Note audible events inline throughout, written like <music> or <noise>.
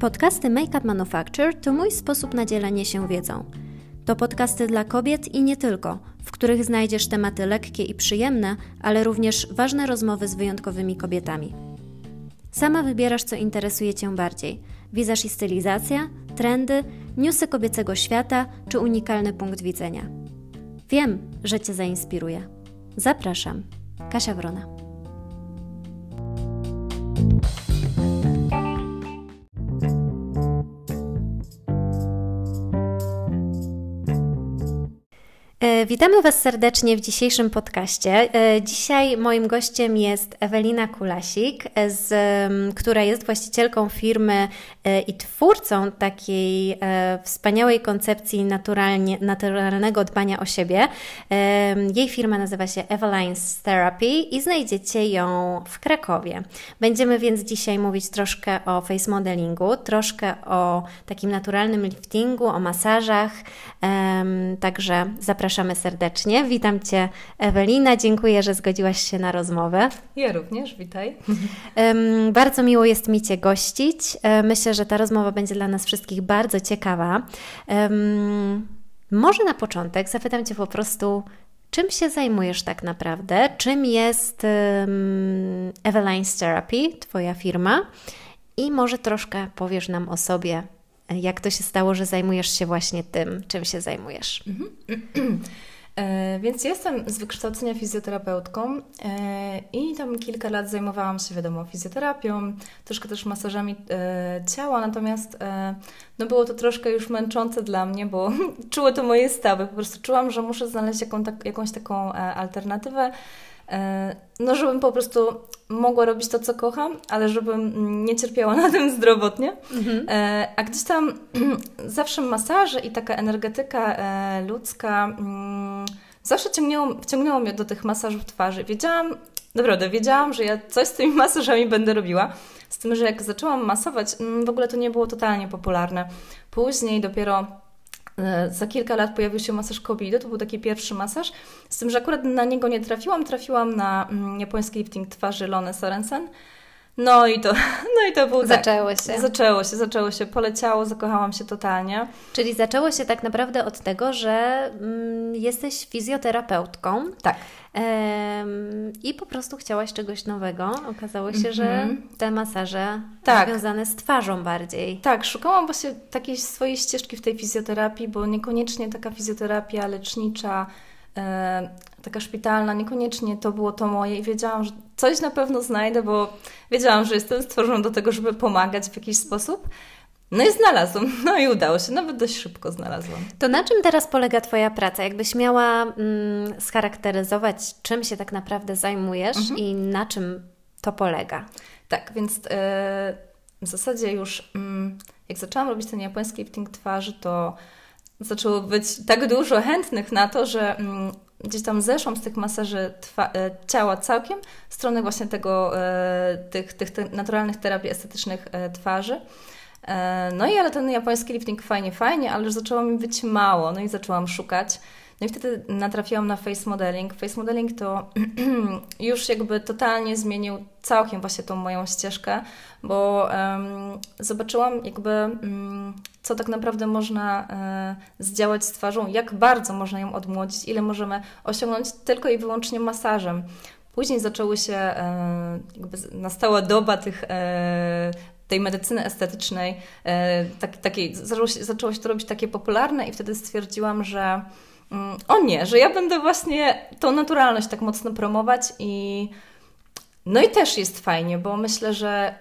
Podcasty Makeup Manufacture to mój sposób na dzielenie się wiedzą. To podcasty dla kobiet i nie tylko, w których znajdziesz tematy lekkie i przyjemne, ale również ważne rozmowy z wyjątkowymi kobietami. Sama wybierasz, co interesuje Cię bardziej: wizaż i stylizacja, trendy, newsy kobiecego świata czy unikalny punkt widzenia. Wiem, że Cię zainspiruje. Zapraszam, Kasia Wrona. Witamy Was serdecznie w dzisiejszym podcaście. E, dzisiaj moim gościem jest Ewelina Kulasik, e, z, która jest właścicielką firmy i twórcą takiej wspaniałej koncepcji naturalnego dbania o siebie. Jej firma nazywa się Eveline's Therapy i znajdziecie ją w Krakowie. Będziemy więc dzisiaj mówić troszkę o face modelingu, troszkę o takim naturalnym liftingu, o masażach. Także zapraszamy Zapraszamy serdecznie. Witam Cię, Ewelina. Dziękuję, że zgodziłaś się na rozmowę. Ja również, witaj. Bardzo miło jest mi Cię gościć. E, myślę, że ta rozmowa będzie dla nas wszystkich bardzo ciekawa. Może na początek zapytam Cię po prostu, czym się zajmujesz tak naprawdę? Czym jest Eveline's Therapy, Twoja firma? I może troszkę powiesz nam o sobie, jak to się stało, że zajmujesz się właśnie tym, czym się zajmujesz? Mhm. <clears throat> E, więc jestem z wykształcenia fizjoterapeutką e, i tam kilka lat zajmowałam się, wiadomo, fizjoterapią, troszkę też masażami e, ciała, natomiast no było to troszkę już męczące dla mnie, bo <laughs> czuły to moje stawy. Po prostu czułam, że muszę znaleźć jaką, tak, jakąś taką alternatywę, no żebym po prostu mogła robić to, co kocham, ale żebym nie cierpiała <laughs> na tym zdrowotnie. Mhm. A gdzieś tam <clears throat> zawsze masaże i taka energetyka ludzka mm, zawsze ciągnęło, mnie do tych masażów twarzy. Wiedziałam, naprawdę, wiedziałam, że ja coś z tymi <laughs> masażami będę robiła. Z tym, że jak zaczęłam masować, mm, w ogóle to nie było totalnie popularne. Później dopiero e, za kilka lat pojawił się masaż Kobido, to był taki pierwszy masaż, z tym, że akurat na niego nie trafiłam, trafiłam na mm, japoński lifting twarzy Lone Sorensen. No i to, <laughs> no i to był Zaczęło tak. się. Zaczęło się, zaczęło się, poleciało, zakochałam się totalnie. Czyli zaczęło się tak naprawdę od tego, że mm, jesteś fizjoterapeutką. Tak. I po prostu chciałaś czegoś nowego. Okazało się, mm -hmm. że mhm. te masaże tak. związane z twarzą bardziej. Tak, szukałam właśnie takiej swojej ścieżki w tej fizjoterapii, bo niekoniecznie taka fizjoterapia lecznicza e, taka szpitalna, niekoniecznie to było to moje i wiedziałam, że coś na pewno znajdę, bo wiedziałam, że jestem stworzona do tego, żeby pomagać w jakiś sposób. No i znalazłam, <laughs> no i udało się, nawet dość szybko znalazłam. To na czym teraz polega Twoja praca? Jakbyś miała mm, scharakteryzować, czym się tak naprawdę zajmujesz mhm. i na czym to polega? Tak, więc yy, w zasadzie już yy, jak zaczęłam robić ten japoński lifting twarzy, to zaczęło być tak dużo chętnych na to, że mm, gdzieś tam zeszłam z tych masaży twa, e, ciała całkiem w stronę właśnie tego, e, tych, tych, tych naturalnych terapii estetycznych e, twarzy. No i ale ten japoński lifting fajnie, fajnie, ale już zaczęło mi być mało, no i zaczęłam szukać. No i wtedy natrafiłam na face modeling. Face modeling to <clears throat> już jakby totalnie zmienił całkiem właśnie tą moją ścieżkę, bo um, zobaczyłam jakby um, co tak naprawdę można e, zdziałać z twarzą, jak bardzo można ją odmłodzić, ile możemy osiągnąć tylko i wyłącznie masażem. Później zaczęły się, jakby nastała doba tych e, tej medycyny estetycznej, tak, takiej, zaczęło się, zaczęło się to robić takie popularne i wtedy stwierdziłam, że o nie, że ja będę właśnie tą naturalność tak mocno promować i no i też jest fajnie, bo myślę, że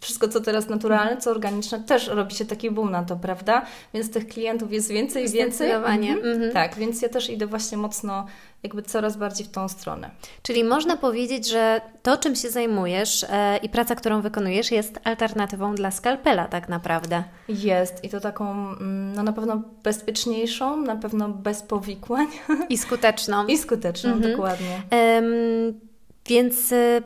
wszystko, co teraz naturalne, co organiczne, też robi się taki boom na to, prawda? Więc tych klientów jest więcej i więcej. Mhm. Mhm. Tak, więc ja też idę właśnie mocno jakby coraz bardziej w tą stronę. Czyli można powiedzieć, że to, czym się zajmujesz e, i praca, którą wykonujesz, jest alternatywą dla skalpela tak naprawdę. Jest i to taką mm, no na pewno bezpieczniejszą, na pewno bez powikłań. I skuteczną. <laughs> I skuteczną, mhm. dokładnie. więc y,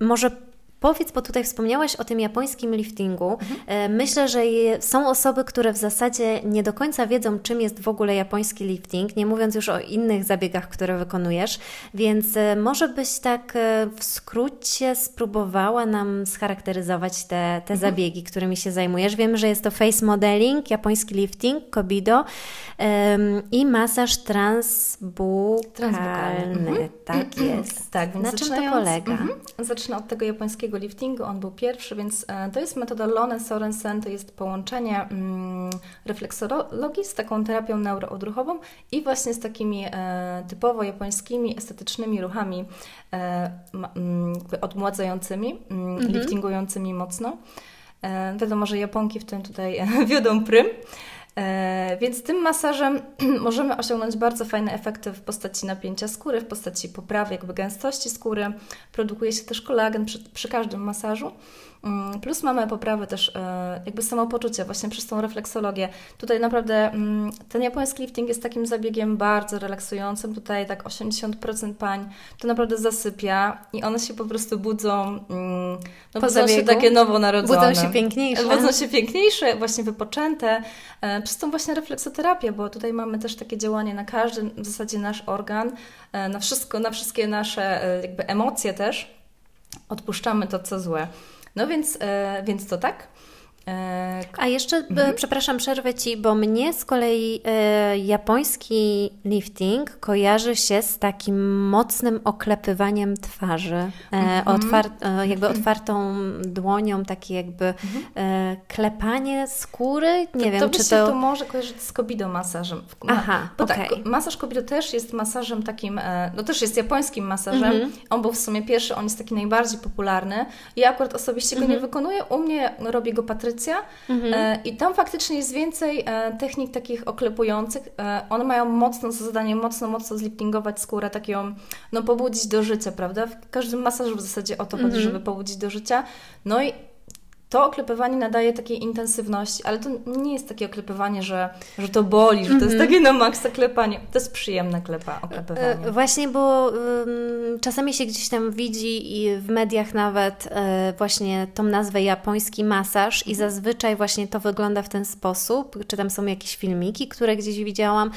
może Powiedz, bo tutaj wspomniałaś o tym japońskim liftingu. Mhm. Myślę, że są osoby, które w zasadzie nie do końca wiedzą, czym jest w ogóle japoński lifting, nie mówiąc już o innych zabiegach, które wykonujesz, więc e, może byś tak e, w skrócie spróbowała nam scharakteryzować te, te mhm. zabiegi, którymi się zajmujesz. Wiem, że jest to face modeling, japoński lifting, kobido um, i masaż transbukalny. transbukalny. Mhm. Tak jest. Tak, więc Na czym to polega? Mhm. Zacznę od tego japońskiego japońskiego liftingu, on był pierwszy, więc e, to jest metoda Lone Sorensen, to jest połączenie mm, refleksologii z taką terapią neuroodruchową i właśnie z takimi e, typowo japońskimi, estetycznymi ruchami e, mm, odmładzającymi, mm, mhm. liftingującymi mocno. Wiadomo, że Japonki w tym tutaj <laughs> wiodą prym. E, więc tym masażem <clears throat> możemy osiągnąć bardzo fajne efekty w postaci napięcia skóry, w postaci poprawy jakby gęstości skóry. Produkuje się też kolagen przy, przy każdym masażu. Mm, plus mamy poprawę też e, jakby samopoczucia właśnie przez tą refleksologię. Tutaj naprawdę mm, ten japoński lifting jest takim zabiegiem bardzo relaksującym. Tutaj tak 80% pań to naprawdę zasypia i one się po prostu budzą, mm, no budzą się takie nowonarodzone. Budzą się piękniejsze. Budzą się piękniejsze, właśnie wypoczęte e, przez tą właśnie refleksoterapię, bo tutaj mamy też takie działanie na każdy w zasadzie nasz organ, e, na wszystko, na wszystkie nasze jakby emocje też. Odpuszczamy to, co złe. No więc, e, więc to tak. E, A jeszcze, e, mhm. przepraszam, przerwę Ci, bo mnie z kolei e, japoński lifting kojarzy się z takim mocnym oklepywaniem twarzy, e, mhm. otwar jakby mhm. otwartą dłonią, takie jakby mhm. e, klepanie skóry. Nie to, wiem, to czy to... to może kojarzyć z kobido masażem. Aha, bo okay. tak, masaż kobido też jest masażem takim, no też jest japońskim masażem. Mhm. On był w sumie pierwszy, on jest taki najbardziej popularny. Ja akurat osobiście go nie mhm. wykonuję, u mnie robi go Patrycja Mhm. E, I tam faktycznie jest więcej e, technik takich oklepujących. E, one mają mocno za zadanie, mocno, mocno zliftingować skórę, tak ją no, pobudzić do życia, prawda? W każdym masażu w zasadzie o to chodzi, mhm. żeby pobudzić do życia. No i to oklepywanie nadaje takiej intensywności, ale to nie jest takie oklepywanie, że, że to boli, że to jest mhm. takie na maksa klepanie. To jest przyjemne klepa, oklepywanie. E, właśnie, bo um, czasami się gdzieś tam widzi i w mediach nawet e, właśnie tą nazwę japoński masaż i mhm. zazwyczaj właśnie to wygląda w ten sposób, czy tam są jakieś filmiki, które gdzieś widziałam,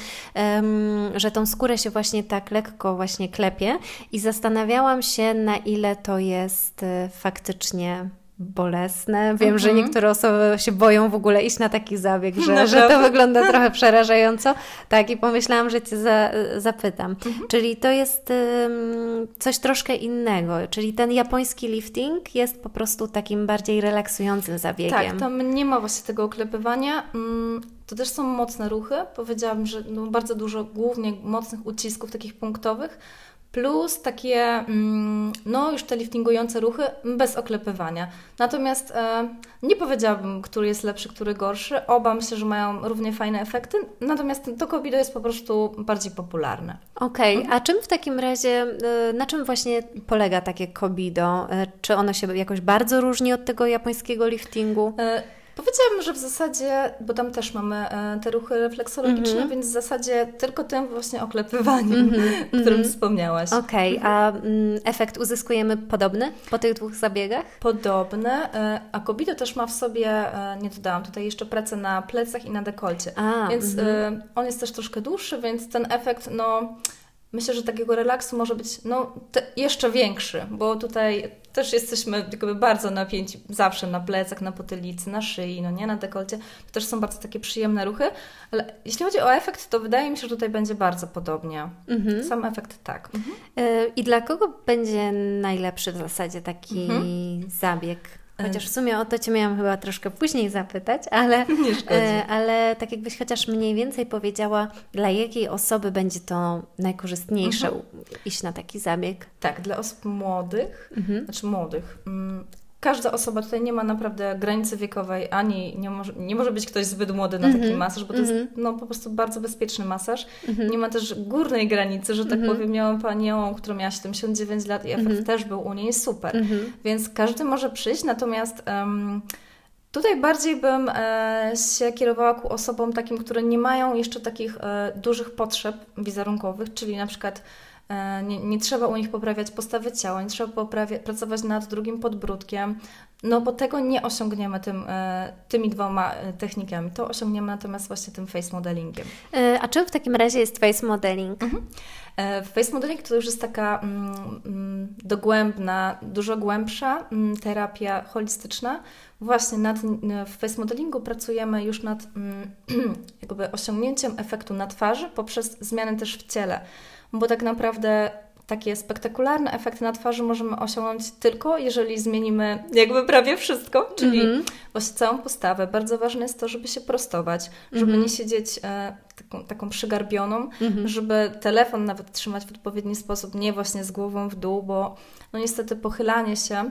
że tą skórę się właśnie tak lekko właśnie klepie i zastanawiałam się, na ile to jest e, faktycznie bolesne. Wiem, że mhm. niektóre osoby się boją w ogóle iść na taki zabieg, że, że to wygląda <laughs> trochę przerażająco. Tak, i pomyślałam, że Cię za, zapytam. Mhm. Czyli to jest um, coś troszkę innego, czyli ten japoński lifting jest po prostu takim bardziej relaksującym zabiegiem. Tak, tam nie ma właśnie tego oklepywania. Mm, to też są mocne ruchy. Powiedziałabym, że no bardzo dużo głównie mocnych ucisków takich punktowych plus takie, mm, no już te liftingujące ruchy bez oklepywania. Natomiast e, nie powiedziałabym, który jest lepszy, który gorszy. Oba myślę, że mają równie fajne efekty, natomiast to kobido jest po prostu bardziej popularne. Okej, okay. a czym w takim razie, e, na czym właśnie polega takie kobido? E, czy ono się jakoś bardzo różni od tego japońskiego liftingu? Powiedziałabym, że w zasadzie, bo tam też mamy e, te ruchy refleksologiczne, mm -hmm. więc w zasadzie tylko tym właśnie oklepywaniem, mm -hmm, <laughs> którym mm -hmm. wspomniałaś. Okej, okay, a mm, efekt uzyskujemy podobny po tych dwóch zabiegach? Podobny, e, a kobieta też ma w sobie, e, nie dodałam tutaj jeszcze pracę na plecach i na dekolcie, a, więc mhm. on jest też troszkę dłuższy, więc ten efekt, no myślę, że takiego relaksu może być no, jeszcze większy, bo tutaj też jesteśmy jakby bardzo napięci zawsze na plecach, na potylicy, na szyi, no nie, na dekolcie. To też są bardzo takie przyjemne ruchy, ale jeśli chodzi o efekt, to wydaje mi się, że tutaj będzie bardzo podobnie. Mhm. Sam efekt tak. Mhm. E, I dla kogo będzie najlepszy w zasadzie taki mhm. zabieg? Chociaż w sumie o to Cię miałam chyba troszkę później zapytać, ale, <laughs> e, ale tak jakbyś chociaż mniej więcej powiedziała, dla jakiej osoby będzie to najkorzystniejsze mhm. iść na taki zabieg? Tak, dla osób młodych, mhm. znaczy młodych. Każda osoba tutaj nie ma naprawdę granicy wiekowej, ani nie może, nie może być ktoś zbyt młody na taki mm -hmm. masaż, bo to mm -hmm. jest mhm. no, po prostu bardzo bezpieczny masaż. Mm -hmm. Nie ma też górnej granicy, że tak mhm. powiem. Miałam panią, która miała 79 lat i efekt mhm. też był u niej super. Więc każdy może przyjść, natomiast um, tutaj bardziej bym e, się kierowała ku osobom takim, które nie mają jeszcze takich e, dużych potrzeb wizerunkowych, czyli na przykład nie, nie, trzeba u nich poprawiać postawy ciała, nie trzeba poprawia, pracować nad drugim podbródkiem, no bo tego nie osiągniemy tym, e, tymi dwoma e, technikami. To osiągniemy natomiast właśnie tym face modelingiem. A czym w takim razie jest face modeling? Mhm. Face modeling to już jest taka mm, mm, dogłębna, dużo głębsza mm, terapia holistyczna. Właśnie nad, w face modelingu pracujemy już nad mm, <clears throat> jakby osiągnięciem efektu na twarzy poprzez zmiany też w ciele bo tak naprawdę takie spektakularne efekty na twarzy możemy osiągnąć tylko, jeżeli zmienimy jakby prawie wszystko, czyli mm -hmm. właśnie całą postawę. Bardzo ważne jest to, żeby się prostować, żeby mm -hmm. nie siedzieć e, taką, taką przygarbioną, mm -hmm. żeby telefon nawet trzymać w odpowiedni sposób, nie właśnie z głową w dół, bo no niestety pochylanie się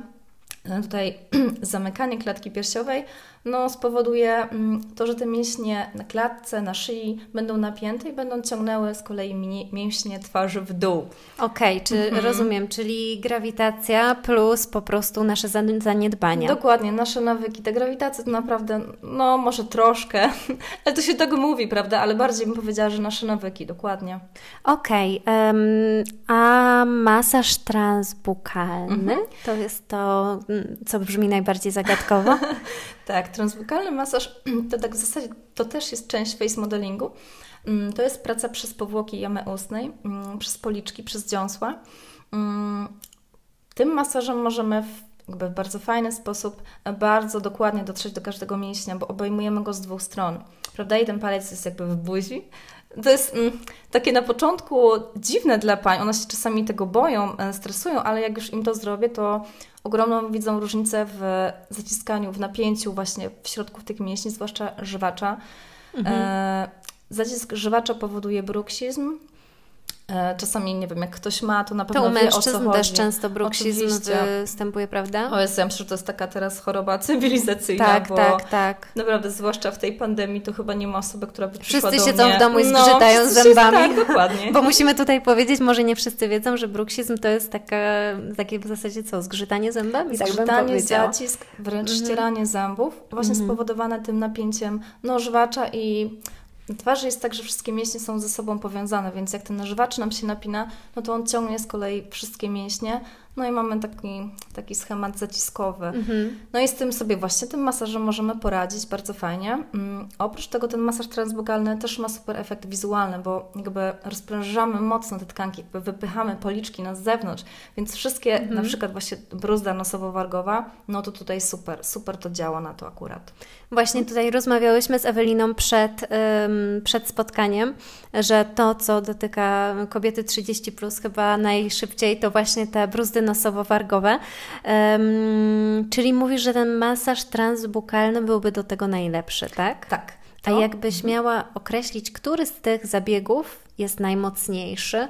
E, tutaj <clears throat> zamykanie klatki piersiowej no, spowoduje mm, to, że te mięśnie na klatce, na szyi będą napięte i będą ciągnęły z kolei mięśnie twarzy w dół. Okej, okay, czy mhm. rozumiem, czyli grawitacja plus po prostu nasze zaniedbania. Dokładnie, nasze nawyki. Ta grawitacja to naprawdę, no może troszkę, <laughs> ale to się tego mówi, prawda? Ale bardziej bym powiedziała, że nasze nawyki, dokładnie. Okej, okay, um, a masaż transbukalny mhm. to jest to co brzmi najbardziej zagadkowo. <laughs> tak, transbukalny masaż <clears throat> to tak w zasadzie to też jest część face modelingu. Mm, to jest praca przez powłoki jamy ustnej, mm, przez policzki, przez dziąsła. Mm, tym masażem możemy w jakby w bardzo fajny sposób bardzo dokładnie dotrzeć do każdego mięśnia, bo obejmujemy go z dwóch stron. Prawda? Ten palec jest jakby w buzi, to jest mm, takie na początku dziwne dla pań. One się czasami tego boją, e, stresują, ale jak już im to zrobię, to ogromną widzą różnicę w zaciskaniu, w napięciu właśnie w środku tych mięśni, zwłaszcza żywacza. Mhm. E, zacisk żywacza powoduje bruksizm, czasami, nie wiem, jak ktoś ma, to na pewno to u wie, co chodzi. też często bruksizm występuje, prawda? O Jezu, ja myślę, że to jest taka teraz choroba <laughs> cywilizacyjna, tak, bo tak, tak. naprawdę, zwłaszcza w tej pandemii, to chyba nie ma osoby, która by przyszła Wszyscy siedzą w domu i no, zgrzytają no, zębami. tak, dokładnie. <laughs> Bo musimy tutaj powiedzieć, może nie wszyscy wiedzą, że bruksizm to jest taka, takie w zasadzie co, zgrzytanie zębami? Zgrzytanie, tak zacisk, wręcz mhm. ścieranie zębów, właśnie mhm. spowodowane tym napięciem no, żwacza i na twarzy jest tak, że wszystkie mięśnie są ze sobą powiązane, więc jak ten nażywacz nam się napina, no to on ciągnie z kolei wszystkie mięśnie, no i mamy taki, taki schemat zaciskowy. Mhm. No i z tym sobie właśnie, tym masażem możemy poradzić bardzo fajnie. Mm, oprócz tego ten masaż transbukalny też ma super efekt wizualny, bo jakby rozprężamy mocno te tkanki, jakby wypychamy policzki na zewnątrz, więc wszystkie, mhm. na przykład właśnie bruzda nosowo-wargowa, no to tutaj super, super to działa na to akurat. Właśnie tutaj rozmawiałyśmy z Eweliną przed, um, przed spotkaniem, że to, co dotyka kobiety 30+, plus, chyba najszybciej, to właśnie te bruzdy nosowo-wargowe. Um, czyli mówisz, że ten masaż transbukalny byłby do tego najlepszy, tak? Tak. To? A jakbyś mhm. miała określić, który z tych zabiegów jest najmocniejszy?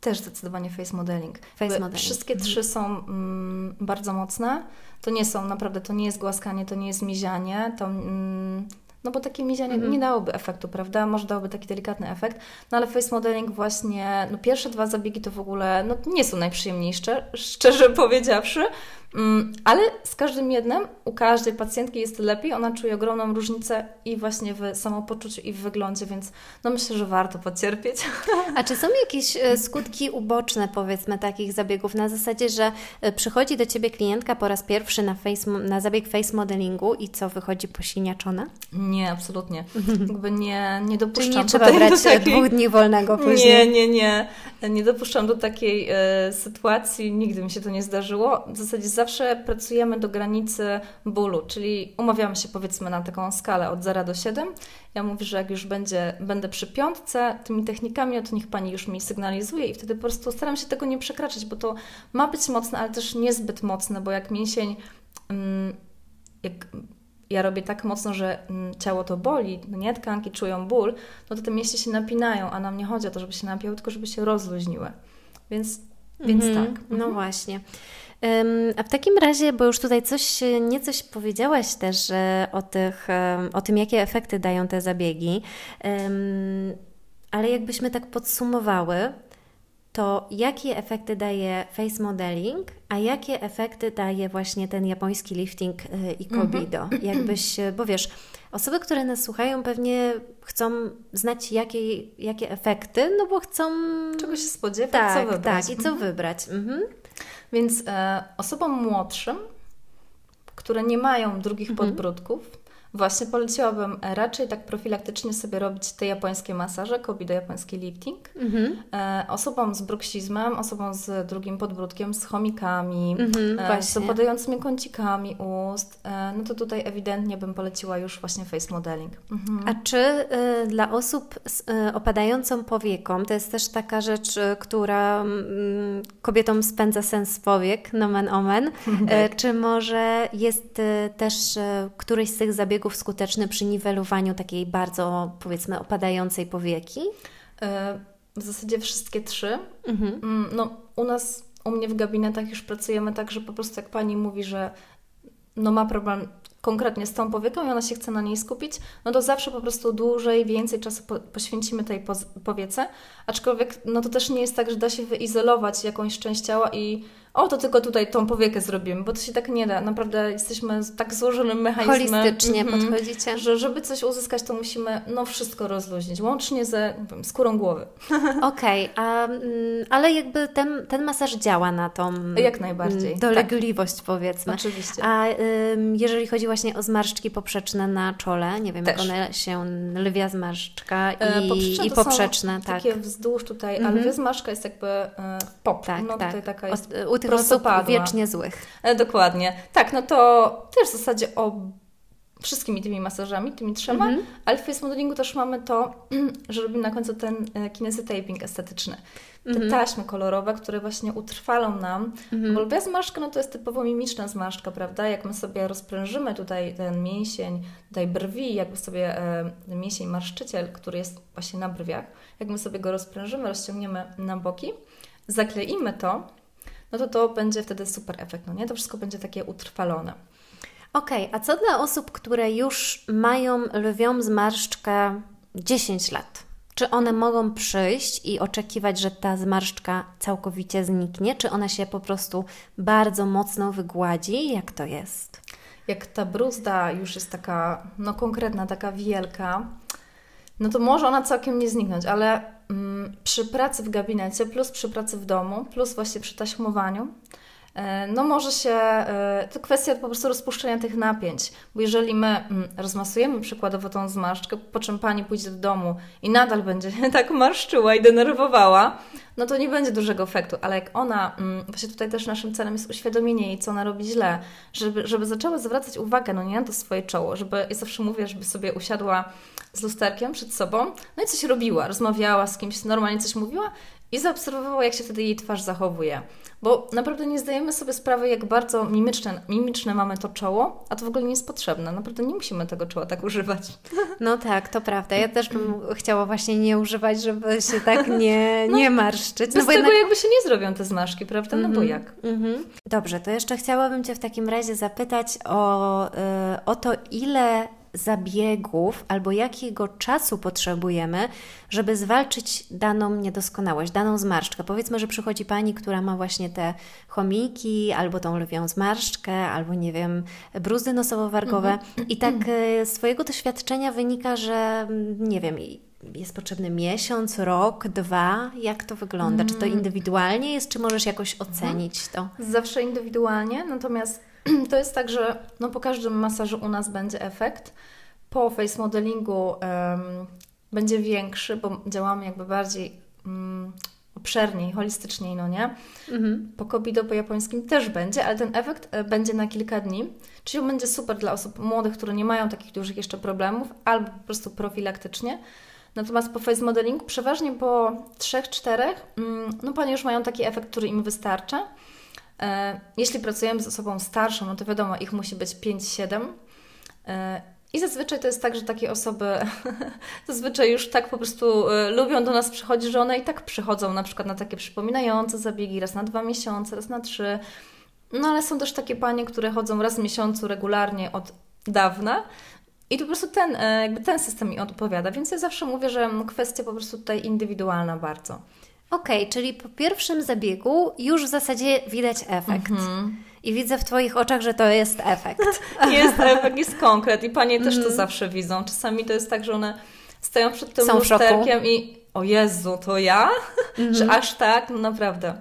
Też zdecydowanie face modeling. Face modeling. Wszystkie mhm. trzy są mm, bardzo mocne. To nie są, naprawdę, to nie jest głaskanie, to nie jest mizianie, to mm, no bo takie mizianie mm -hmm. nie dałoby efektu, prawda? Może dałoby taki delikatny efekt. No ale face modeling właśnie, no pierwsze dwa zabiegi to w ogóle no, nie są najprzyjemniejsze, szczerze <laughs> powiedziawszy. Mm, ale z każdym jednym, u każdej pacjentki jest lepiej, ona czuje ogromną różnicę i właśnie w samopoczuciu i w wyglądzie, więc no myślę, że warto pocierpieć. <laughs> A czy są jakieś e, skutki uboczne powiedzmy takich zabiegów na zasadzie, że e, przychodzi do Ciebie klientka po raz pierwszy na, face, na zabieg face modelingu i co, wychodzi posiniaczona? Nie, absolutnie. Jakby nie, nie dopuszczam Czyli nie trzeba brać e, takiej... dwóch dni wolnego później? Nie, nie, nie. Nie dopuszczam do takiej e, sytuacji, nigdy mi się to nie zdarzyło. W zasadzie zawsze pracujemy do granicy bólu, czyli umawiamy się powiedzmy na taką skalę od 0 do 7. Ja mówię, że jak już będzie, będę przy piątce tymi technikami, to niech Pani już mi sygnalizuje i wtedy po prostu staram się tego nie przekraczać, bo to ma być mocne, ale też niezbyt mocne, bo jak mięsień, mm, jak ja robię tak mocno, że mm, ciało to boli, no nie, tkanki czują ból, no to te mięśnie się napinają, a nam nie chodzi o to, żeby się napięły, tylko żeby się rozluźniły. Więc, więc mm -hmm. tak. No mhm. właśnie. A w takim razie, bo już tutaj coś, niecoś powiedziałaś też o, tych, o tym, jakie efekty dają te zabiegi, ale jakbyśmy tak podsumowały, to jakie efekty daje face modeling, a jakie efekty daje właśnie ten japoński lifting y, i kobido. Mhm. Jakbyś, bo wiesz, osoby, które nas słuchają pewnie chcą znać jakie, jakie efekty, no bo chcą... Czego się spodziewać, tak, co wybrać. Tak, i co mhm. wybrać. Mhm. Więc e, osobom młodszym, które nie mają drugich podbródków, Właśnie poleciłabym raczej tak profilaktycznie sobie robić te japońskie masaże, kobido japoński lifting. Mhm. E, osobom z bruksizmem, osobom z drugim podbródkiem, z chomikami, mhm, e, z opadającymi kącikami ust, e, no to tutaj ewidentnie bym poleciła już właśnie face modeling. Mhm. A czy y, dla osób z y, opadającą powieką, to jest też taka rzecz, y, która mm, kobietom spędza sens powiek, nomen omen, <laughs> tak. czy może jest też któryś z tych zabiegów zabiegów skuteczny przy niwelowaniu takiej bardzo, powiedzmy, opadającej powieki? E, w zasadzie wszystkie trzy. Mhm. Mm, no, u nas, u mnie w gabinetach już pracujemy tak, że po prostu jak pani mówi, że no ma problem konkretnie z tą powieką i ona się chce na niej skupić, no to zawsze po prostu dłużej, więcej czasu po, poświęcimy tej powiece, aczkolwiek no to też nie jest tak, że da się wyizolować jakąś część ciała i o, to tylko tutaj tą powiekę zrobimy, bo to się tak nie da. Naprawdę jesteśmy tak złożonym mechanizmem. Holistycznie mm podchodzicie. Że żeby coś uzyskać, to musimy no wszystko rozluźnić, łącznie ze wiem, skórą głowy. <laughs> Okej, okay, ale jakby ten, ten masaż działa na tą Jak najbardziej. dolegliwość tak. powiedzmy. Oczywiście. A jeżeli chodzi właśnie o zmarszczki poprzeczne na czole, nie wiem Też. jak one się, lwia zmarszczka e, i, poprzeczne, i poprzeczne. tak. takie wzdłuż tutaj, mm -hmm. ale lwia zmarszczka jest jakby e, pop. Tak, no, tak. Tutaj taka jest tych osób wiecznie złych. E, dokładnie. Tak, no to też w zasadzie o wszystkimi tymi masażami, tymi trzema, mm -hmm. ale w face modelingu też mamy to, <clears throat> że robimy na końcu ten e, kinezy taping estetyczny. Te mm -hmm. taśmy kolorowe, które właśnie utrwalą nam, mm -hmm. bo lwia zmarszczka no to jest typowo mimiczna zmarszczka, prawda? Jak my sobie rozprężymy tutaj ten mięsień, tutaj brwi, jakby sobie e, mięsień marszczyciel, który jest właśnie na brwiach, jak my sobie go rozprężymy, rozciągniemy na boki, zakleimy to, no to to będzie wtedy super efekt, no nie? To wszystko będzie takie utrwalone. Okej, okay, a co dla osób, które już mają lwią zmarszczkę 10 lat? Czy one mogą przyjść i oczekiwać, że ta zmarszczka całkowicie zniknie? Czy ona się po prostu bardzo mocno wygładzi? Jak to jest? Jak ta bruzda już jest taka, no konkretna, taka wielka, no to może ona całkiem nie zniknąć, ale przy pracy w gabinecie, plus przy pracy w domu, plus właśnie przy taśmowaniu, e, no może się, e, to kwestia po prostu rozpuszczenia tych napięć, bo jeżeli my mm, rozmasujemy przykładowo tą zmarszczkę, po czym pani pójdzie do domu i nadal będzie <laughs> tak marszczyła i denerwowała, no to nie będzie dużego efektu, ale jak ona, mm, właśnie tutaj też naszym celem jest uświadomienie jej, co ona robi źle, żeby, żeby zaczęła zwracać uwagę, no nie na to swoje czoło, żeby, ja zawsze mówię, żeby sobie usiadła z lusterkiem przed sobą, no i coś robiła, rozmawiała z kimś, normalnie coś mówiła i zaobserwowała, jak się wtedy jej twarz zachowuje. Bo naprawdę nie zdajemy sobie sprawy, jak bardzo mimiczne, mimiczne mamy to czoło, a to w ogóle nie jest potrzebne. Naprawdę nie musimy tego czoła tak używać. <laughs> No tak, to prawda. Ja też bym chciała właśnie nie używać, żeby się tak <laughs> nie, no, nie marszczyć. No, bo tego jednak... jakby się nie zrobią te zmarszki, prawda? No mm -hmm, bo mhm, jak? Mm -hmm. Dobrze, to jeszcze chciałabym Cię w takim razie zapytać o, yy, o to, ile zabiegów albo jakiego czasu potrzebujemy, żeby zwalczyć daną niedoskonałość, daną zmarszczkę. Powiedzmy, że przychodzi pani, która ma właśnie te chomiki, albo tą lwią zmarszczkę, albo nie wiem, bruzdy nosowo-wargowe mhm. i tak e, z swojego doświadczenia wynika, że nie wiem, jest potrzebny miesiąc, rok, dwa? Jak to wygląda? Czy to mm. indywidualnie jest, czy możesz jakoś ocenić to? Zawsze indywidualnie, natomiast <clears throat> to jest tak, że no po każdym masażu u nas będzie efekt. Po face modelingu um, będzie większy, bo działamy jakby bardziej um, obszerniej, holistyczniej, no nie? Mhm. Po kobido po japońskim też będzie, ale ten efekt e, będzie na kilka dni, czyli będzie super dla osób młodych, które nie mają takich dużych jeszcze problemów, albo po prostu profilaktycznie. Natomiast po face modelingu przeważnie po 3-4, mm, no Panie już mają taki efekt, który im wystarcza. E, jeśli pracujemy z osobą starszą, no to wiadomo, ich musi być 5-7. E, I zazwyczaj to jest tak, że takie osoby <laughs> zazwyczaj już tak po prostu e, lubią do nas przychodzić, że one i tak przychodzą na przykład na takie przypominające zabiegi raz na dwa miesiące, raz na trzy. No ale są też takie panie, które chodzą raz w miesiącu regularnie od dawna. I to po prostu ten, jakby ten system mi odpowiada, więc ja zawsze mówię, że kwestia po prostu tutaj indywidualna bardzo. Okej, okay, czyli po pierwszym zabiegu już w zasadzie widać efekt. Mhm. I widzę w Twoich oczach, że to jest efekt. <laughs> Jest efekt, jest konkret i Panie też to mhm. zawsze widzą. Czasami to jest tak, że one stoją przed tym Są lusterkiem i o Jezu, to ja? Że mhm. aż tak? No naprawdę.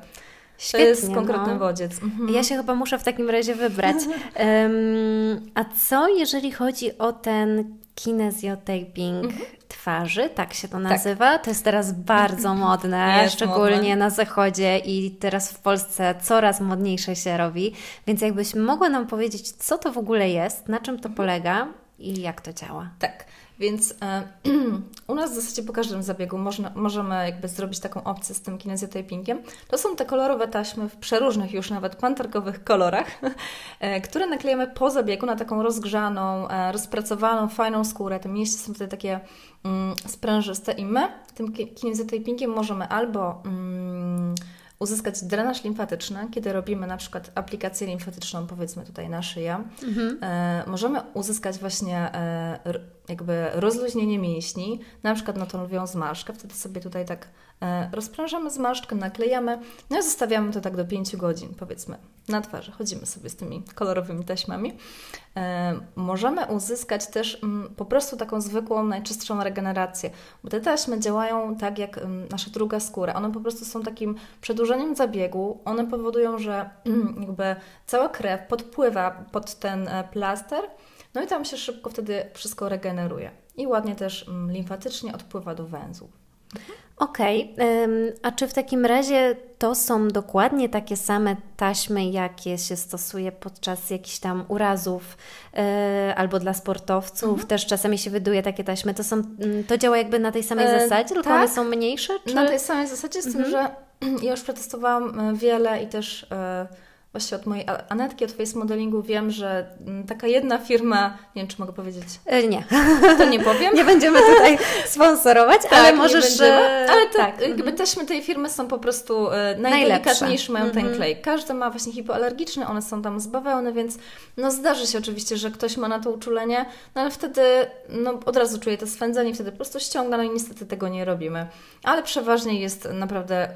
Świetnie, to jest konkretny no. bodziec. Mhm. Ja się chyba muszę w takim razie wybrać. <laughs> Um, a co jeżeli chodzi o ten kinesiotaping mhm. twarzy, tak się to tak. nazywa? Tak. To jest teraz bardzo <laughs> modne, jest szczególnie modne. na zachodzie i teraz w Polsce coraz modniejsze się robi. Więc jakbyś mogła nam powiedzieć, co to w ogóle jest, na czym to polega i jak to działa? Tak. Więc e, <clears throat> u nas w zasadzie po każdym zabiegu można, możemy jakby zrobić taką opcję z tym kinezjotapingiem. To są te kolorowe taśmy w przeróżnych już nawet pantargowych kolorach, <laughs> e, które naklejamy po zabiegu na taką rozgrzaną, e, rozpracowaną, fajną skórę. Te mięśnie są wtedy takie mm, sprężyste i my tym kinezjotapingiem możemy albo... Mm, uzyskać drenaż limfatyczny, kiedy robimy na przykład aplikację limfatyczną, powiedzmy tutaj na szyję, mhm. e, możemy uzyskać właśnie e, jakby rozluźnienie mięśni, na przykład na tą lwią zmarszkę, wtedy sobie tutaj tak rozprężamy zmarszczkę, naklejamy, no i zostawiamy to tak do 5 godzin, powiedzmy, na twarzy. Chodzimy sobie z tymi kolorowymi taśmami. E, możemy uzyskać też mm, po prostu taką zwykłą, najczystszą regenerację, bo te taśmy działają tak jak mm, nasza druga skóra. One po prostu są takim przedłużeniem zabiegu. One powodują, że m, jakby cała krew podpływa pod ten e, plaster, no i tam się szybko wtedy wszystko regeneruje. I ładnie też mm, limfatycznie odpływa do węzłów. Okej, okay. a czy w takim razie to są dokładnie takie same taśmy, jakie się stosuje podczas jakichś tam urazów yy, albo dla sportowców? Mhm. Też czasami się wyduje takie taśmy. To, są, to działa jakby na tej samej e, zasadzie, tylko tak? one są mniejsze? Czy... Na tej samej zasadzie, z mhm. tym, że <clears throat> ja już przetestowałam e, wiele i też. Yy, Właśnie od mojej Anetki, od face modelingu wiem, że mm, taka jedna firma, nie wiem czy mogę powiedzieć. E, nie. To nie powiem. <laughs> nie będziemy tutaj <laughs> sponsorować, tak, ale możesz. Ale to, tak. jakby mhm. taśmy tej firmy są po prostu e, najdelikatniejsze, mają ten mhm. klej. Każdy ma właśnie hipoalergiczny, one są tam z bawełny, więc no zdarzy się oczywiście, że ktoś ma na to uczulenie, no ale wtedy no, od razu czuje to swędzenie, wtedy po prostu ściąga, no i niestety tego nie robimy. Ale przeważnie jest naprawdę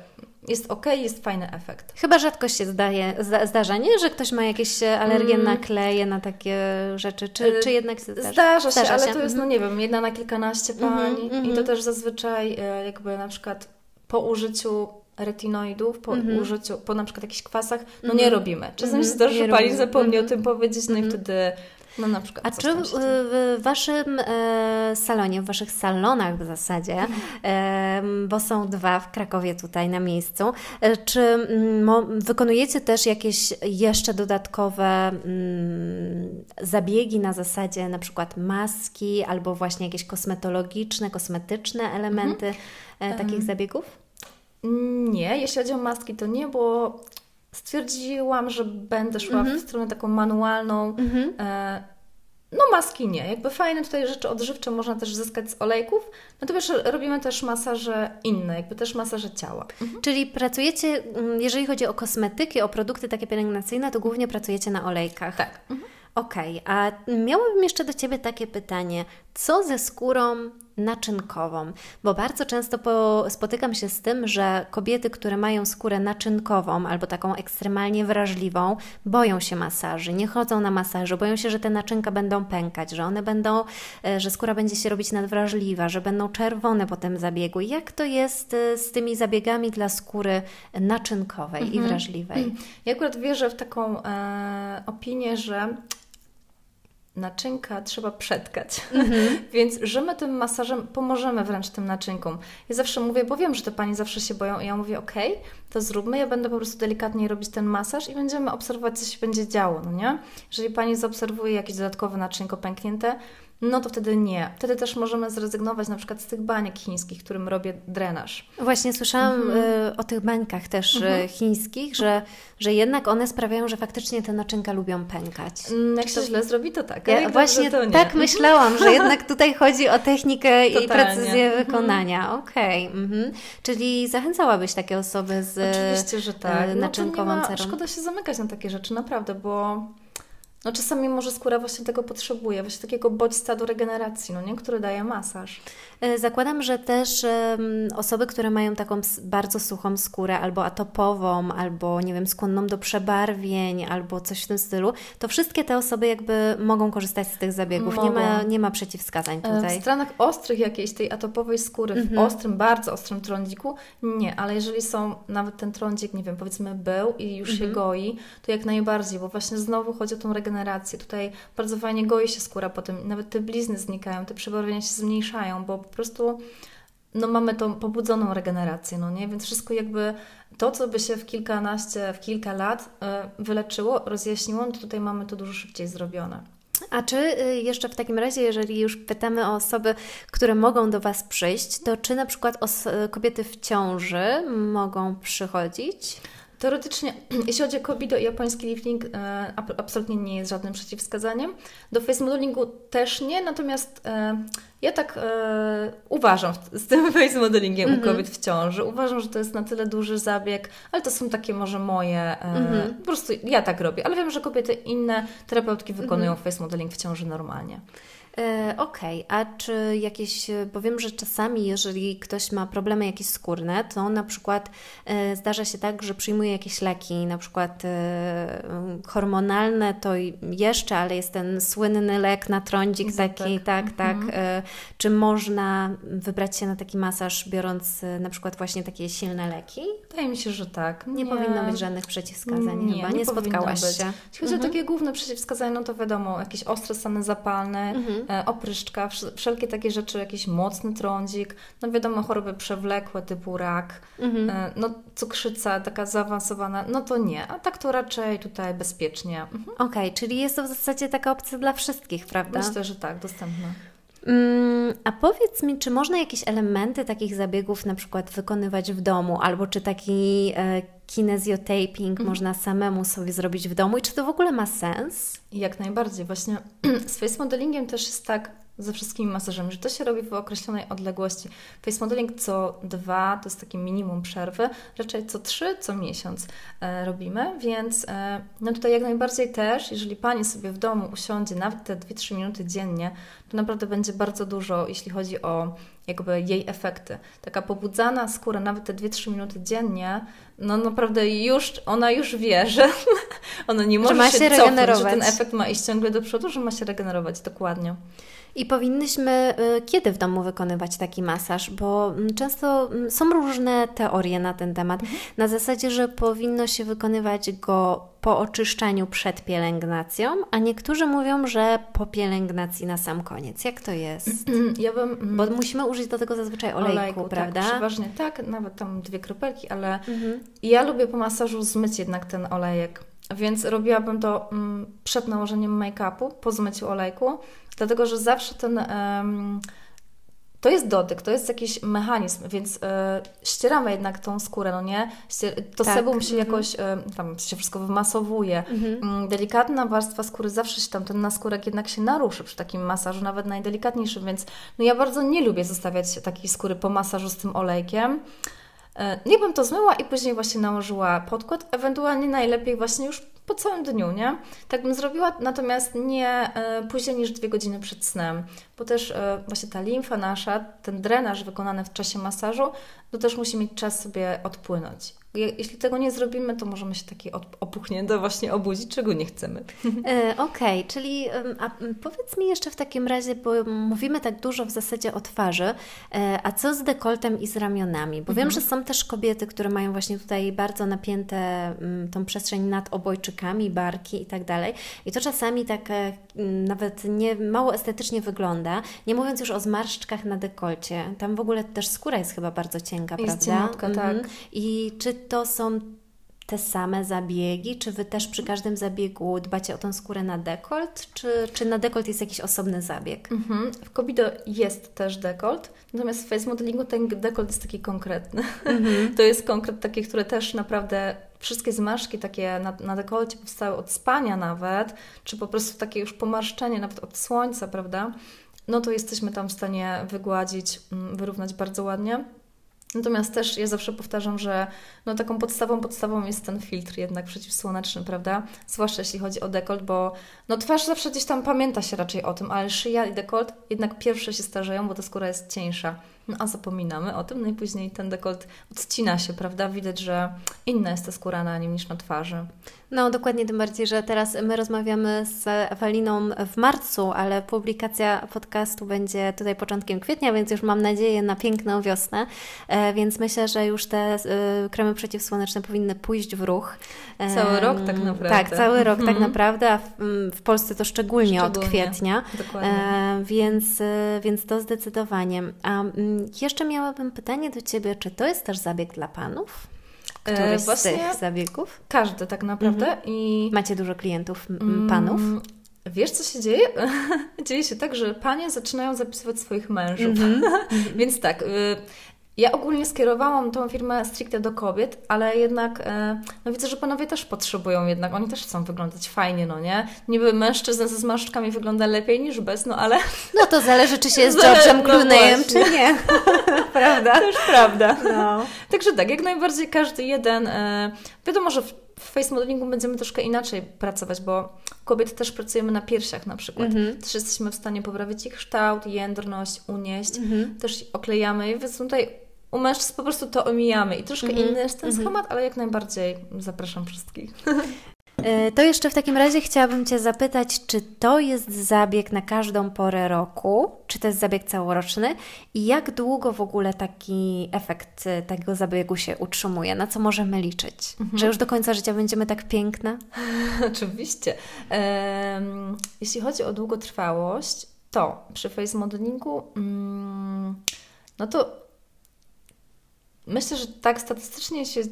jest ok, jest fajny efekt. Chyba rzadko się zdaje, zdarza, nie? Że ktoś ma jakieś alergie mm. na kleje, na takie rzeczy, czy, czy jednak się zdarza? Zdarza się, zdarza ale to jest, no mhm. nie wiem, jedna na kilkanaście pań mm -hmm, i to mhm. też zazwyczaj e, jakby na przykład po użyciu retinoidów, po mm -hmm. użyciu, po na przykład jakichś kwasach, no mm -hmm. nie robimy. Czasem się zdarza, że pani zapomni o tym powiedzieć, no i wtedy no na przykład. A czy w, w Waszym e, salonie, w Waszych salonach w zasadzie, e, bo są dwa w Krakowie tutaj na miejscu, e, czy m, wykonujecie też jakieś jeszcze dodatkowe m, mm, zabiegi na zasadzie na przykład maski albo właśnie jakieś kosmetologiczne, kosmetyczne elementy mhm. takich um, zabiegów? Nie, jeśli chodzi o maski, to nie, bo stwierdziłam, że będę szła mhm. w stronę taką manualną. Mhm. E, no maski nie. Jakby fajne tutaj rzeczy odżywcze można też zyskać z olejków. Natomiast robimy też masaże inne, jakby też masaże ciała. Mhm. Czyli pracujecie, mm, jeżeli chodzi o kosmetyki, o produkty takie pielęgnacyjne, to głównie pracujecie na olejkach. Tak. Mhm. Okej, okay, a miałabym jeszcze do Ciebie takie pytanie. Co ze skórą naczynkową? Bo bardzo często po, spotykam się z tym, że kobiety, które mają skórę naczynkową albo taką ekstremalnie wrażliwą, boją się masaży, nie chodzą na masaże, boją się, że te naczynka będą pękać, że one będą, e, że skóra będzie się robić nadwrażliwa, że będą czerwone po tym zabiegu. Jak to jest e, z tymi zabiegami dla skóry naczynkowej mhm. i wrażliwej? Ja akurat wierzę w taką e, opinię, że naczynka trzeba przetkać. Mm-hmm. <laughs> Więc, że my tym masażem pomożemy wręcz tym naczynkom. Ja zawsze mówię, bo wiem, że te pani zawsze się boją, i ja mówię, ok, to zróbmy, ja będę po prostu delikatnie robić ten masaż i będziemy obserwować, co się będzie działo, no nie? Jeżeli pani zaobserwuje jakieś dodatkowe naczynko pęknięte, no to wtedy nie. Wtedy też możemy zrezygnować na przykład z tych baniek chińskich, którym robię drenaż. Właśnie słyszałam mhm. y, o tych bańkach też y, mhm. chińskich, że, że jednak one sprawiają, że faktycznie te naczynka lubią pękać. Mm, jak się to... źle zrobi, to tak. Ja właśnie to tak mhm. myślałam, że jednak <laughs> tutaj chodzi o technikę Totalnie. i precyzję mhm. wykonania. Okej. Okay. Mhm. Czyli zachęcałabyś takie osoby z Oczywiście, że tak. Y, naczynkową no, cerą? Szkoda się zamykać na takie rzeczy, naprawdę, bo No czasami może skóra właśnie tego potrzebuje, właśnie takiego bodźca do regeneracji, no nie? który daje masaż. E, zakładam, że też um, osoby, które mają taką bardzo suchą skórę, albo atopową, albo nie wiem, skłonną do przebarwień, albo coś w tym stylu, to wszystkie te osoby jakby mogą korzystać z tych zabiegów. Nie ma, nie ma przeciwwskazań e, tutaj. W stronach ostrych jakiejś tej atopowej skóry, mhm. w ostrym, bardzo ostrym trądziku, nie, ale jeżeli są, nawet ten trądzik, nie wiem, powiedzmy był i już mhm. się goi, to jak najbardziej, bo właśnie znowu chodzi o tą regenerację. Tutaj bardzo fajnie goi się skóra potem, nawet te blizny znikają, te przebarwienia się zmniejszają, bo po prostu no mamy tą pobudzoną regenerację, no nie? Więc wszystko jakby to, co by się w kilkanaście, w kilka lat e, wyleczyło, rozjaśniło, no to tutaj mamy to dużo szybciej zrobione. A czy y, jeszcze w takim razie, jeżeli już pytamy o osoby, które mogą do Was przyjść, to czy na przykład kobiety w ciąży mogą przychodzić? Teoretycznie, <clears throat> jeśli chodzi o kobido i japoński lifting, e, absolutnie nie jest żadnym przeciwwskazaniem. Do face modelingu też nie, natomiast e, ja tak e, uważam z tym <laughs> face modelingiem mm -hmm. u mhm. kobiet w ciąży. Uważam, że to jest na tyle duży zabieg, ale to są takie może moje, mm -hmm. po prostu ja tak robię, ale wiem, że kobiety inne terapeutki wykonują mm -hmm. face modeling w ciąży normalnie. E, okej, okay. a czy jakieś, bo wiem, że czasami jeżeli ktoś ma problemy jakieś skórne, to na przykład e, zdarza się tak, że przyjmuje jakieś leki, na przykład e, hormonalne to jeszcze, ale jest ten słynny lek na trądzik taki, tak, tak. Mhm. Czy można wybrać się na taki masaż biorąc na przykład właśnie takie silne leki? Wydaje mi się, że tak. Nie, nie powinno być żadnych przeciwwskazań nie, chyba, nie, nie spotkałaś być. się. Jeśli chodzi mhm. o takie główne przeciwwskazania, no to wiadomo, jakieś ostre stany zapalne, mhm E, opryszczka, wszelkie takie rzeczy, jakiś mocny trądzik, no wiadomo, choroby przewlekłe typu rak, mhm. E, no cukrzyca taka zaawansowana, no to nie, a tak to raczej tutaj bezpiecznie. Mhm. Okej, okay, czyli jest to w zasadzie taka opcja dla wszystkich, prawda? Myślę, że tak, dostępna. Mm, a powiedz mi, czy można jakieś elementy takich zabiegów na przykład wykonywać w domu, albo czy taki e, kinezjotaping mm. można samemu sobie zrobić w domu i czy to w ogóle ma sens? Jak najbardziej. Właśnie <clears throat> z face modelingiem też jest tak, ze wszystkimi masażami, że to się robi w określonej odległości. Face modeling co dwa, to jest takie minimum przerwy, raczej co trzy, co miesiąc e, robimy, więc e, no tutaj jak najbardziej też, jeżeli Pani sobie w domu usiądzie nawet te 2-3 minuty dziennie, to naprawdę będzie bardzo dużo, jeśli chodzi o jakby jej efekty. Taka pobudzana skóra, nawet te 2-3 minuty dziennie, no naprawdę już, ona już wie, <laughs> że ona nie może się, się cofnąć, że ten efekt ma iść ciągle do przodu, że ma się regenerować, dokładnie. I powinnyśmy y, kiedy w domu wykonywać taki masaż, bo mm, często mm, są różne teorie na ten temat. Mhm. Na zasadzie, że powinno się wykonywać go po oczyszczaniu przed pielęgnacją, a niektórzy mówią, że po pielęgnacji na sam koniec. Jak to jest? <clears throat> Ja bym, mm, bo musimy użyć do tego zazwyczaj olejku, olejku tak, prawda? Tak, przeważnie tak, nawet tam dwie kropelki, ale mhm. ja lubię po masażu zmyć jednak ten olejek. Więc robiłabym to przed nałożeniem make-upu, po zmyciu olejku, Dlatego, że zawsze ten. To jest dotyk, to jest jakiś mechanizm, więc y, ścieramy jednak tą skórę, no nie? to tak. sebum się mhm. jakoś, y, tam się wszystko wymasowuje. Mhm. Y, delikatna warstwa skóry, zawsze się tam ten naskórek jednak się naruszy przy takim masażu, nawet najdelikatniejszym, więc no ja bardzo nie lubię zostawiać takiej skóry po masażu z tym olejkiem. Niech bym to zmyła i później właśnie nałożyła podkład, ewentualnie najlepiej właśnie już po całym dniu, nie? Tak bym zrobiła, natomiast nie e, później niż dwie godziny przed snem, bo też e, właśnie ta limfa nasza, ten drenaż wykonany w czasie masażu, to też musi mieć czas sobie odpłynąć. Jeśli tego nie zrobimy, to możemy się takie opuchnięte właśnie obudzić, czego nie chcemy. <laughs> E, Okej, okay, czyli a powiedz mi jeszcze w takim razie, bo mówimy tak dużo w zasadzie o twarzy, e, a co z dekoltem i z ramionami? Bo mhm. wiem, że są też kobiety, które mają właśnie tutaj bardzo napięte tą przestrzeń nad obojczykami, barki i tak dalej. I to czasami tak e, nawet nie mało estetycznie wygląda, nie mówiąc już o zmarszczkach na dekolcie. Tam w ogóle też skóra jest chyba bardzo cienka, jest prawda? Cienka, mhm. tak. I czy to są te same zabiegi? Czy Wy też przy każdym zabiegu dbacie o tą skórę na dekolt? Czy, czy na dekolt jest jakiś osobny zabieg? Mhm. W Kobido jest też dekolt, natomiast w face modelingu ten dekolt jest taki konkretny. Mhm. <laughs> to jest konkret taki, który też naprawdę wszystkie zmarszki takie na, na dekolcie powstały od spania nawet, czy po prostu takie już pomarszczenie nawet od słońca, prawda? No to jesteśmy tam w stanie wygładzić, mm, wyrównać bardzo ładnie. Natomiast też ja zawsze powtarzam, że no taką podstawą, podstawą jest ten filtr jednak przeciwsłoneczny, prawda? Zwłaszcza jeśli chodzi o dekolt, bo no twarz zawsze gdzieś tam pamięta się raczej o tym, ale szyja i dekolt jednak pierwsze się starzeją, bo ta skóra jest cieńsza. No a zapominamy o tym, no i później ten dekolt odcina się, prawda? Widać, że inna jest ta skóra na nim niż na twarzy. No dokładnie, tym bardziej, że teraz my rozmawiamy z Eweliną w marcu, ale publikacja podcastu będzie tutaj początkiem kwietnia, więc już mam nadzieję na piękną wiosnę, e, więc myślę, że już te e, kremy przeciwsłoneczne powinny pójść w ruch. E, cały rok tak naprawdę. Tak, cały rok tak mhm. naprawdę, a w, w, Polsce to szczególnie, szczególnie. od kwietnia. Dokładnie. Więc, więc to zdecydowanie. A jeszcze miałabym pytanie do Ciebie, czy to jest też zabieg dla panów? Któryś e, z tych zabiegów? Każdy tak naprawdę. Mhm. I... Macie dużo klientów, mm, panów? Wiesz, co się dzieje? <laughs> dzieje się tak, że panie zaczynają zapisywać swoich mężów. Mm -hmm. <laughs> Więc tak, y, ja ogólnie skierowałam tą firmę stricte do kobiet, ale jednak e, no widzę, że panowie też potrzebują jednak, oni też chcą wyglądać fajnie, no nie? Niby mężczyzna ze zmarszczkami wygląda lepiej niż bez, no ale... No to zależy, czy się jest <laughs> George'em no Clooneyem, czy nie. <laughs> prawda? Też prawda. No. Także tak, jak najbardziej każdy jeden... E, wiadomo, że w, w face modelingu będziemy troszkę inaczej pracować, bo kobiety też pracujemy na piersiach na przykład. Mm -hmm. Też jesteśmy w stanie poprawić ich kształt, jędrność, unieść. Mm -hmm. Też oklejamy, więc tutaj u mężczyzn po prostu to omijamy i troszkę mm -hmm. inny jest ten mhm. schemat, ale jak najbardziej zapraszam wszystkich. <laughs> E, to jeszcze w takim razie chciałabym Cię zapytać, czy to jest zabieg na każdą porę roku, czy to jest zabieg całoroczny i jak długo w ogóle taki efekt e, takiego zabiegu się utrzymuje? Na co możemy liczyć? Mhm. Że już do końca życia będziemy tak piękne? <laughs> Oczywiście. Um, jeśli chodzi o długotrwałość, to przy face modelingu, um, no to Myślę, że tak statystycznie się y,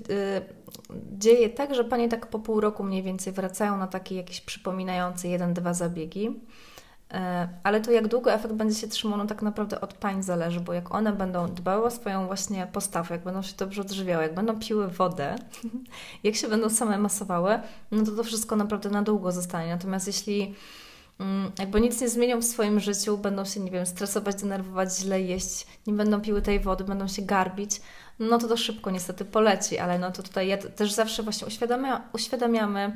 dzieje tak, że panie tak po pół roku mniej więcej wracają na takie jakieś przypominające jeden, dwa zabiegi. Y, ale to jak długo efekt będzie się trzymał, no tak naprawdę od pań zależy, bo jak one będą dbały o swoją właśnie postawę, jak będą się dobrze odżywiały, jak będą piły wodę, <laughs> jak się będą same masowały, no to to wszystko naprawdę na długo zostanie. Natomiast jeśli mm, jakby nic nie zmienią w swoim życiu, będą się, nie wiem, stresować, denerwować, źle jeść, nie będą piły tej wody, będą się garbić, no to to szybko niestety poleci, ale no to tutaj ja też zawsze właśnie uświadamia, uświadamiamy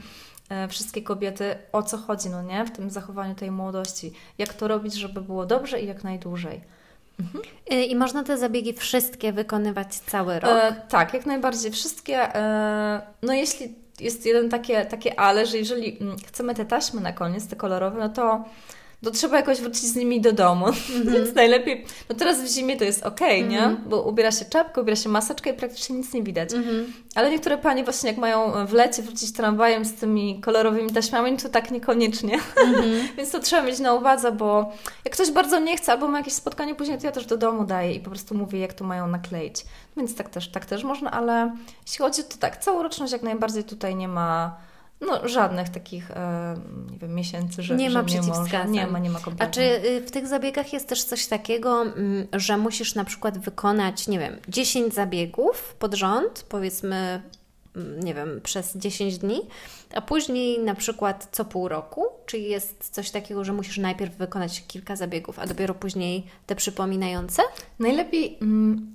e, wszystkie kobiety, o co chodzi, no nie, w tym zachowaniu tej młodości, jak to robić, żeby było dobrze i jak najdłużej. Mhm. E, I można te zabiegi wszystkie wykonywać cały rok? E, tak, jak najbardziej wszystkie. E, no jeśli jest jeden takie, takie ale, że jeżeli mm, chcemy te taśmy na koniec, te kolorowe, no to to trzeba jakoś wrócić z nimi do domu. Mm-hmm. <laughs> Więc najlepiej, no teraz w zimie to jest okej, okay, mm-hmm. nie? Bo ubiera się czapkę, ubiera się maseczkę i praktycznie nic nie widać. Mm-hmm. Ale niektóre panie właśnie jak mają w lecie wrócić tramwajem z tymi kolorowymi taśmami, to tak niekoniecznie. <laughs> Więc to trzeba mieć na uwadze, bo jak ktoś bardzo nie chce albo ma jakieś spotkanie później, to ja też do domu daję i po prostu mówię, jak to mają nakleić. Więc tak też, tak też można, ale jeśli chodzi to tak, całoroczność jak najbardziej tutaj nie ma no, żadnych takich, e, nie wiem, miesięcy, że nie ma że przeciwwskazań. Nie, nie ma, nie ma kompletnie. A czy y, w tych zabiegach jest też coś takiego, mm, że musisz na przykład wykonać, nie wiem, 10 zabiegów pod rząd, powiedzmy, mm, nie wiem, przez 10 dni, a później na przykład co pół roku? Czy jest coś takiego, że musisz najpierw wykonać kilka zabiegów, a dopiero później te przypominające? Najlepiej... Mm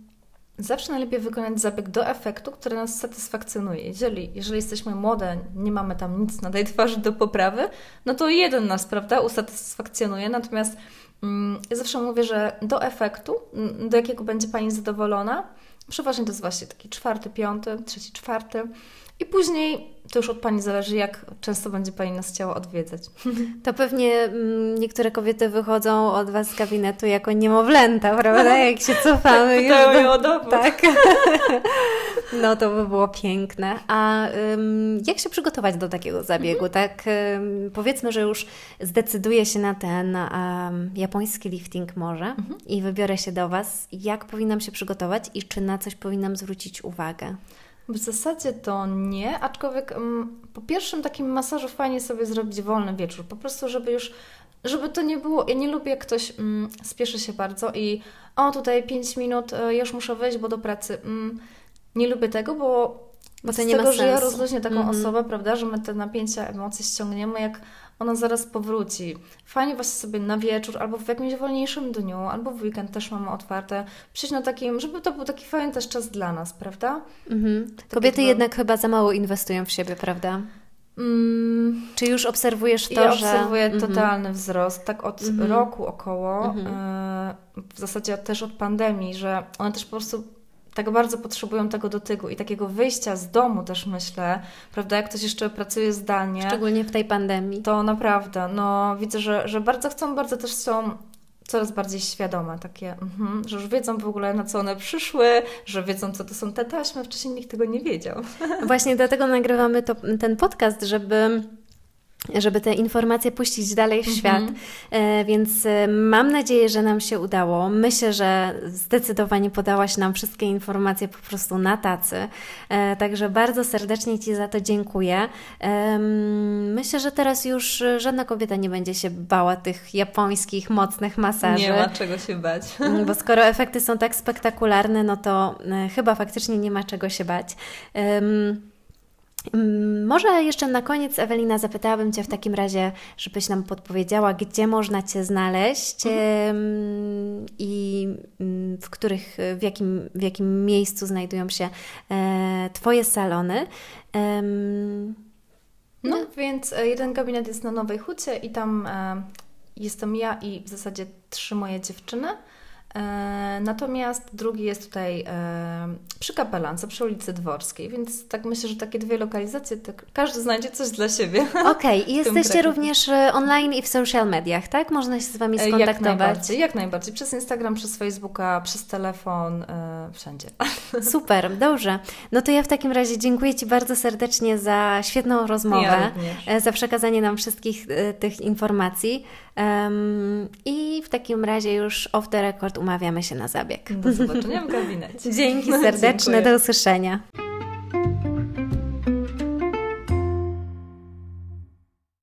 Zawsze najlepiej wykonać zabieg do efektu, który nas satysfakcjonuje. Jeżeli, jeżeli jesteśmy młode, nie mamy tam nic na tej twarzy do poprawy, no to jeden nas, prawda, usatysfakcjonuje. Natomiast mm, ja zawsze mówię, że do efektu, mm, do jakiego będzie Pani zadowolona, przeważnie to jest właśnie taki czwarty, piąty, trzeci, czwarty, i później to już od Pani zależy, jak często będzie Pani nas chciała odwiedzać. <laughs> To pewnie mm, niektóre kobiety wychodzą od Was z gabinetu jako niemowlęta, prawda? Jak się cofamy tak, już do... o dowód. Tak. <laughs> No to by było piękne. A um, jak się przygotować do takiego zabiegu? Mhm. Tak um, powiedzmy, że już zdecyduję się na ten um, japoński lifting może mhm. i wybiorę się do Was. Jak powinnam się przygotować i czy na coś powinnam zwrócić uwagę? W zasadzie to nie, aczkolwiek um, po pierwszym takim masażu fajnie sobie zrobić wolny wieczór, po prostu żeby już, żeby to nie było, ja nie lubię jak ktoś um, spieszy się bardzo i o tutaj 5 minut, e, już muszę wyjść, bo do pracy. Um, nie lubię tego, bo Bo to nie tego, ma sensu. że ja rozluźnię taką mm -hmm. osobę, prawda, że my te napięcia, emocje ściągniemy, jak ona zaraz powróci. Fajnie właśnie sobie na wieczór, albo w jakimś wolniejszym dniu, albo w weekend też mamy otwarte, przyjść na takim, żeby to był taki fajny też czas dla nas, prawda? Mhm. Kobiety jednak chyba za mało inwestują w siebie, prawda? Mm, Czy już obserwujesz to, ja że... obserwuję mm -hmm. totalny wzrost, tak od mm -hmm. roku około, mm -hmm. w zasadzie też od pandemii, że one też po prostu tak bardzo potrzebują tego dotyku i takiego wyjścia z domu też myślę, prawda, jak ktoś jeszcze pracuje zdalnie. Szczególnie w tej pandemii. To naprawdę, no widzę, że, że bardzo chcą, bardzo też są coraz bardziej świadome, takie, mm, że już wiedzą w ogóle na co one przyszły, że wiedzą co to są te taśmy, wcześniej nikt tego nie wiedział. Właśnie dlatego nagrywamy to, ten podcast, żeby żeby te informacje puścić dalej w mhm. świat. E, więc e, mam nadzieję, że nam się udało. Myślę, że zdecydowanie podałaś nam wszystkie informacje po prostu na tacy. E, także bardzo serdecznie Ci za to dziękuję. Myślę, że teraz już żadna kobieta nie będzie się bała tych japońskich, mocnych masaży. Nie ma czego się bać. Bo skoro efekty są tak spektakularne, no to chyba faktycznie nie ma czego się bać. Mm, może jeszcze na koniec, Ewelina, zapytałabym Cię w takim razie, żebyś nam podpowiedziała, gdzie można Cię znaleźć mhm. i mm, w których, w jakim, w jakim miejscu znajdują się e, Twoje salony. No, no, więc e, jeden gabinet jest na Nowej Hucie i tam e, jestem ja i w zasadzie trzy moje dziewczyny. E, natomiast drugi jest tutaj e, przy Kapelance, przy ulicy Dworskiej, więc tak myślę, że takie dwie lokalizacje, tak każdy znajdzie coś dla siebie. <laughs> Okej, okay. i jesteście również e, online i w social mediach, tak? Można się z Wami skontaktować? Jak najbardziej, jak najbardziej. Przez Instagram, przez Facebooka, przez telefon, wszędzie. <laughs> Super, dobrze. No to ja w takim razie dziękuję Ci bardzo serdecznie za świetną rozmowę, ja za przekazanie nam wszystkich tych informacji. Um, I w takim razie już off the record umawiamy się na zabieg. Do zobaczenia w gabinecie. Dzięki <laughs> serdeczne, do usłyszenia.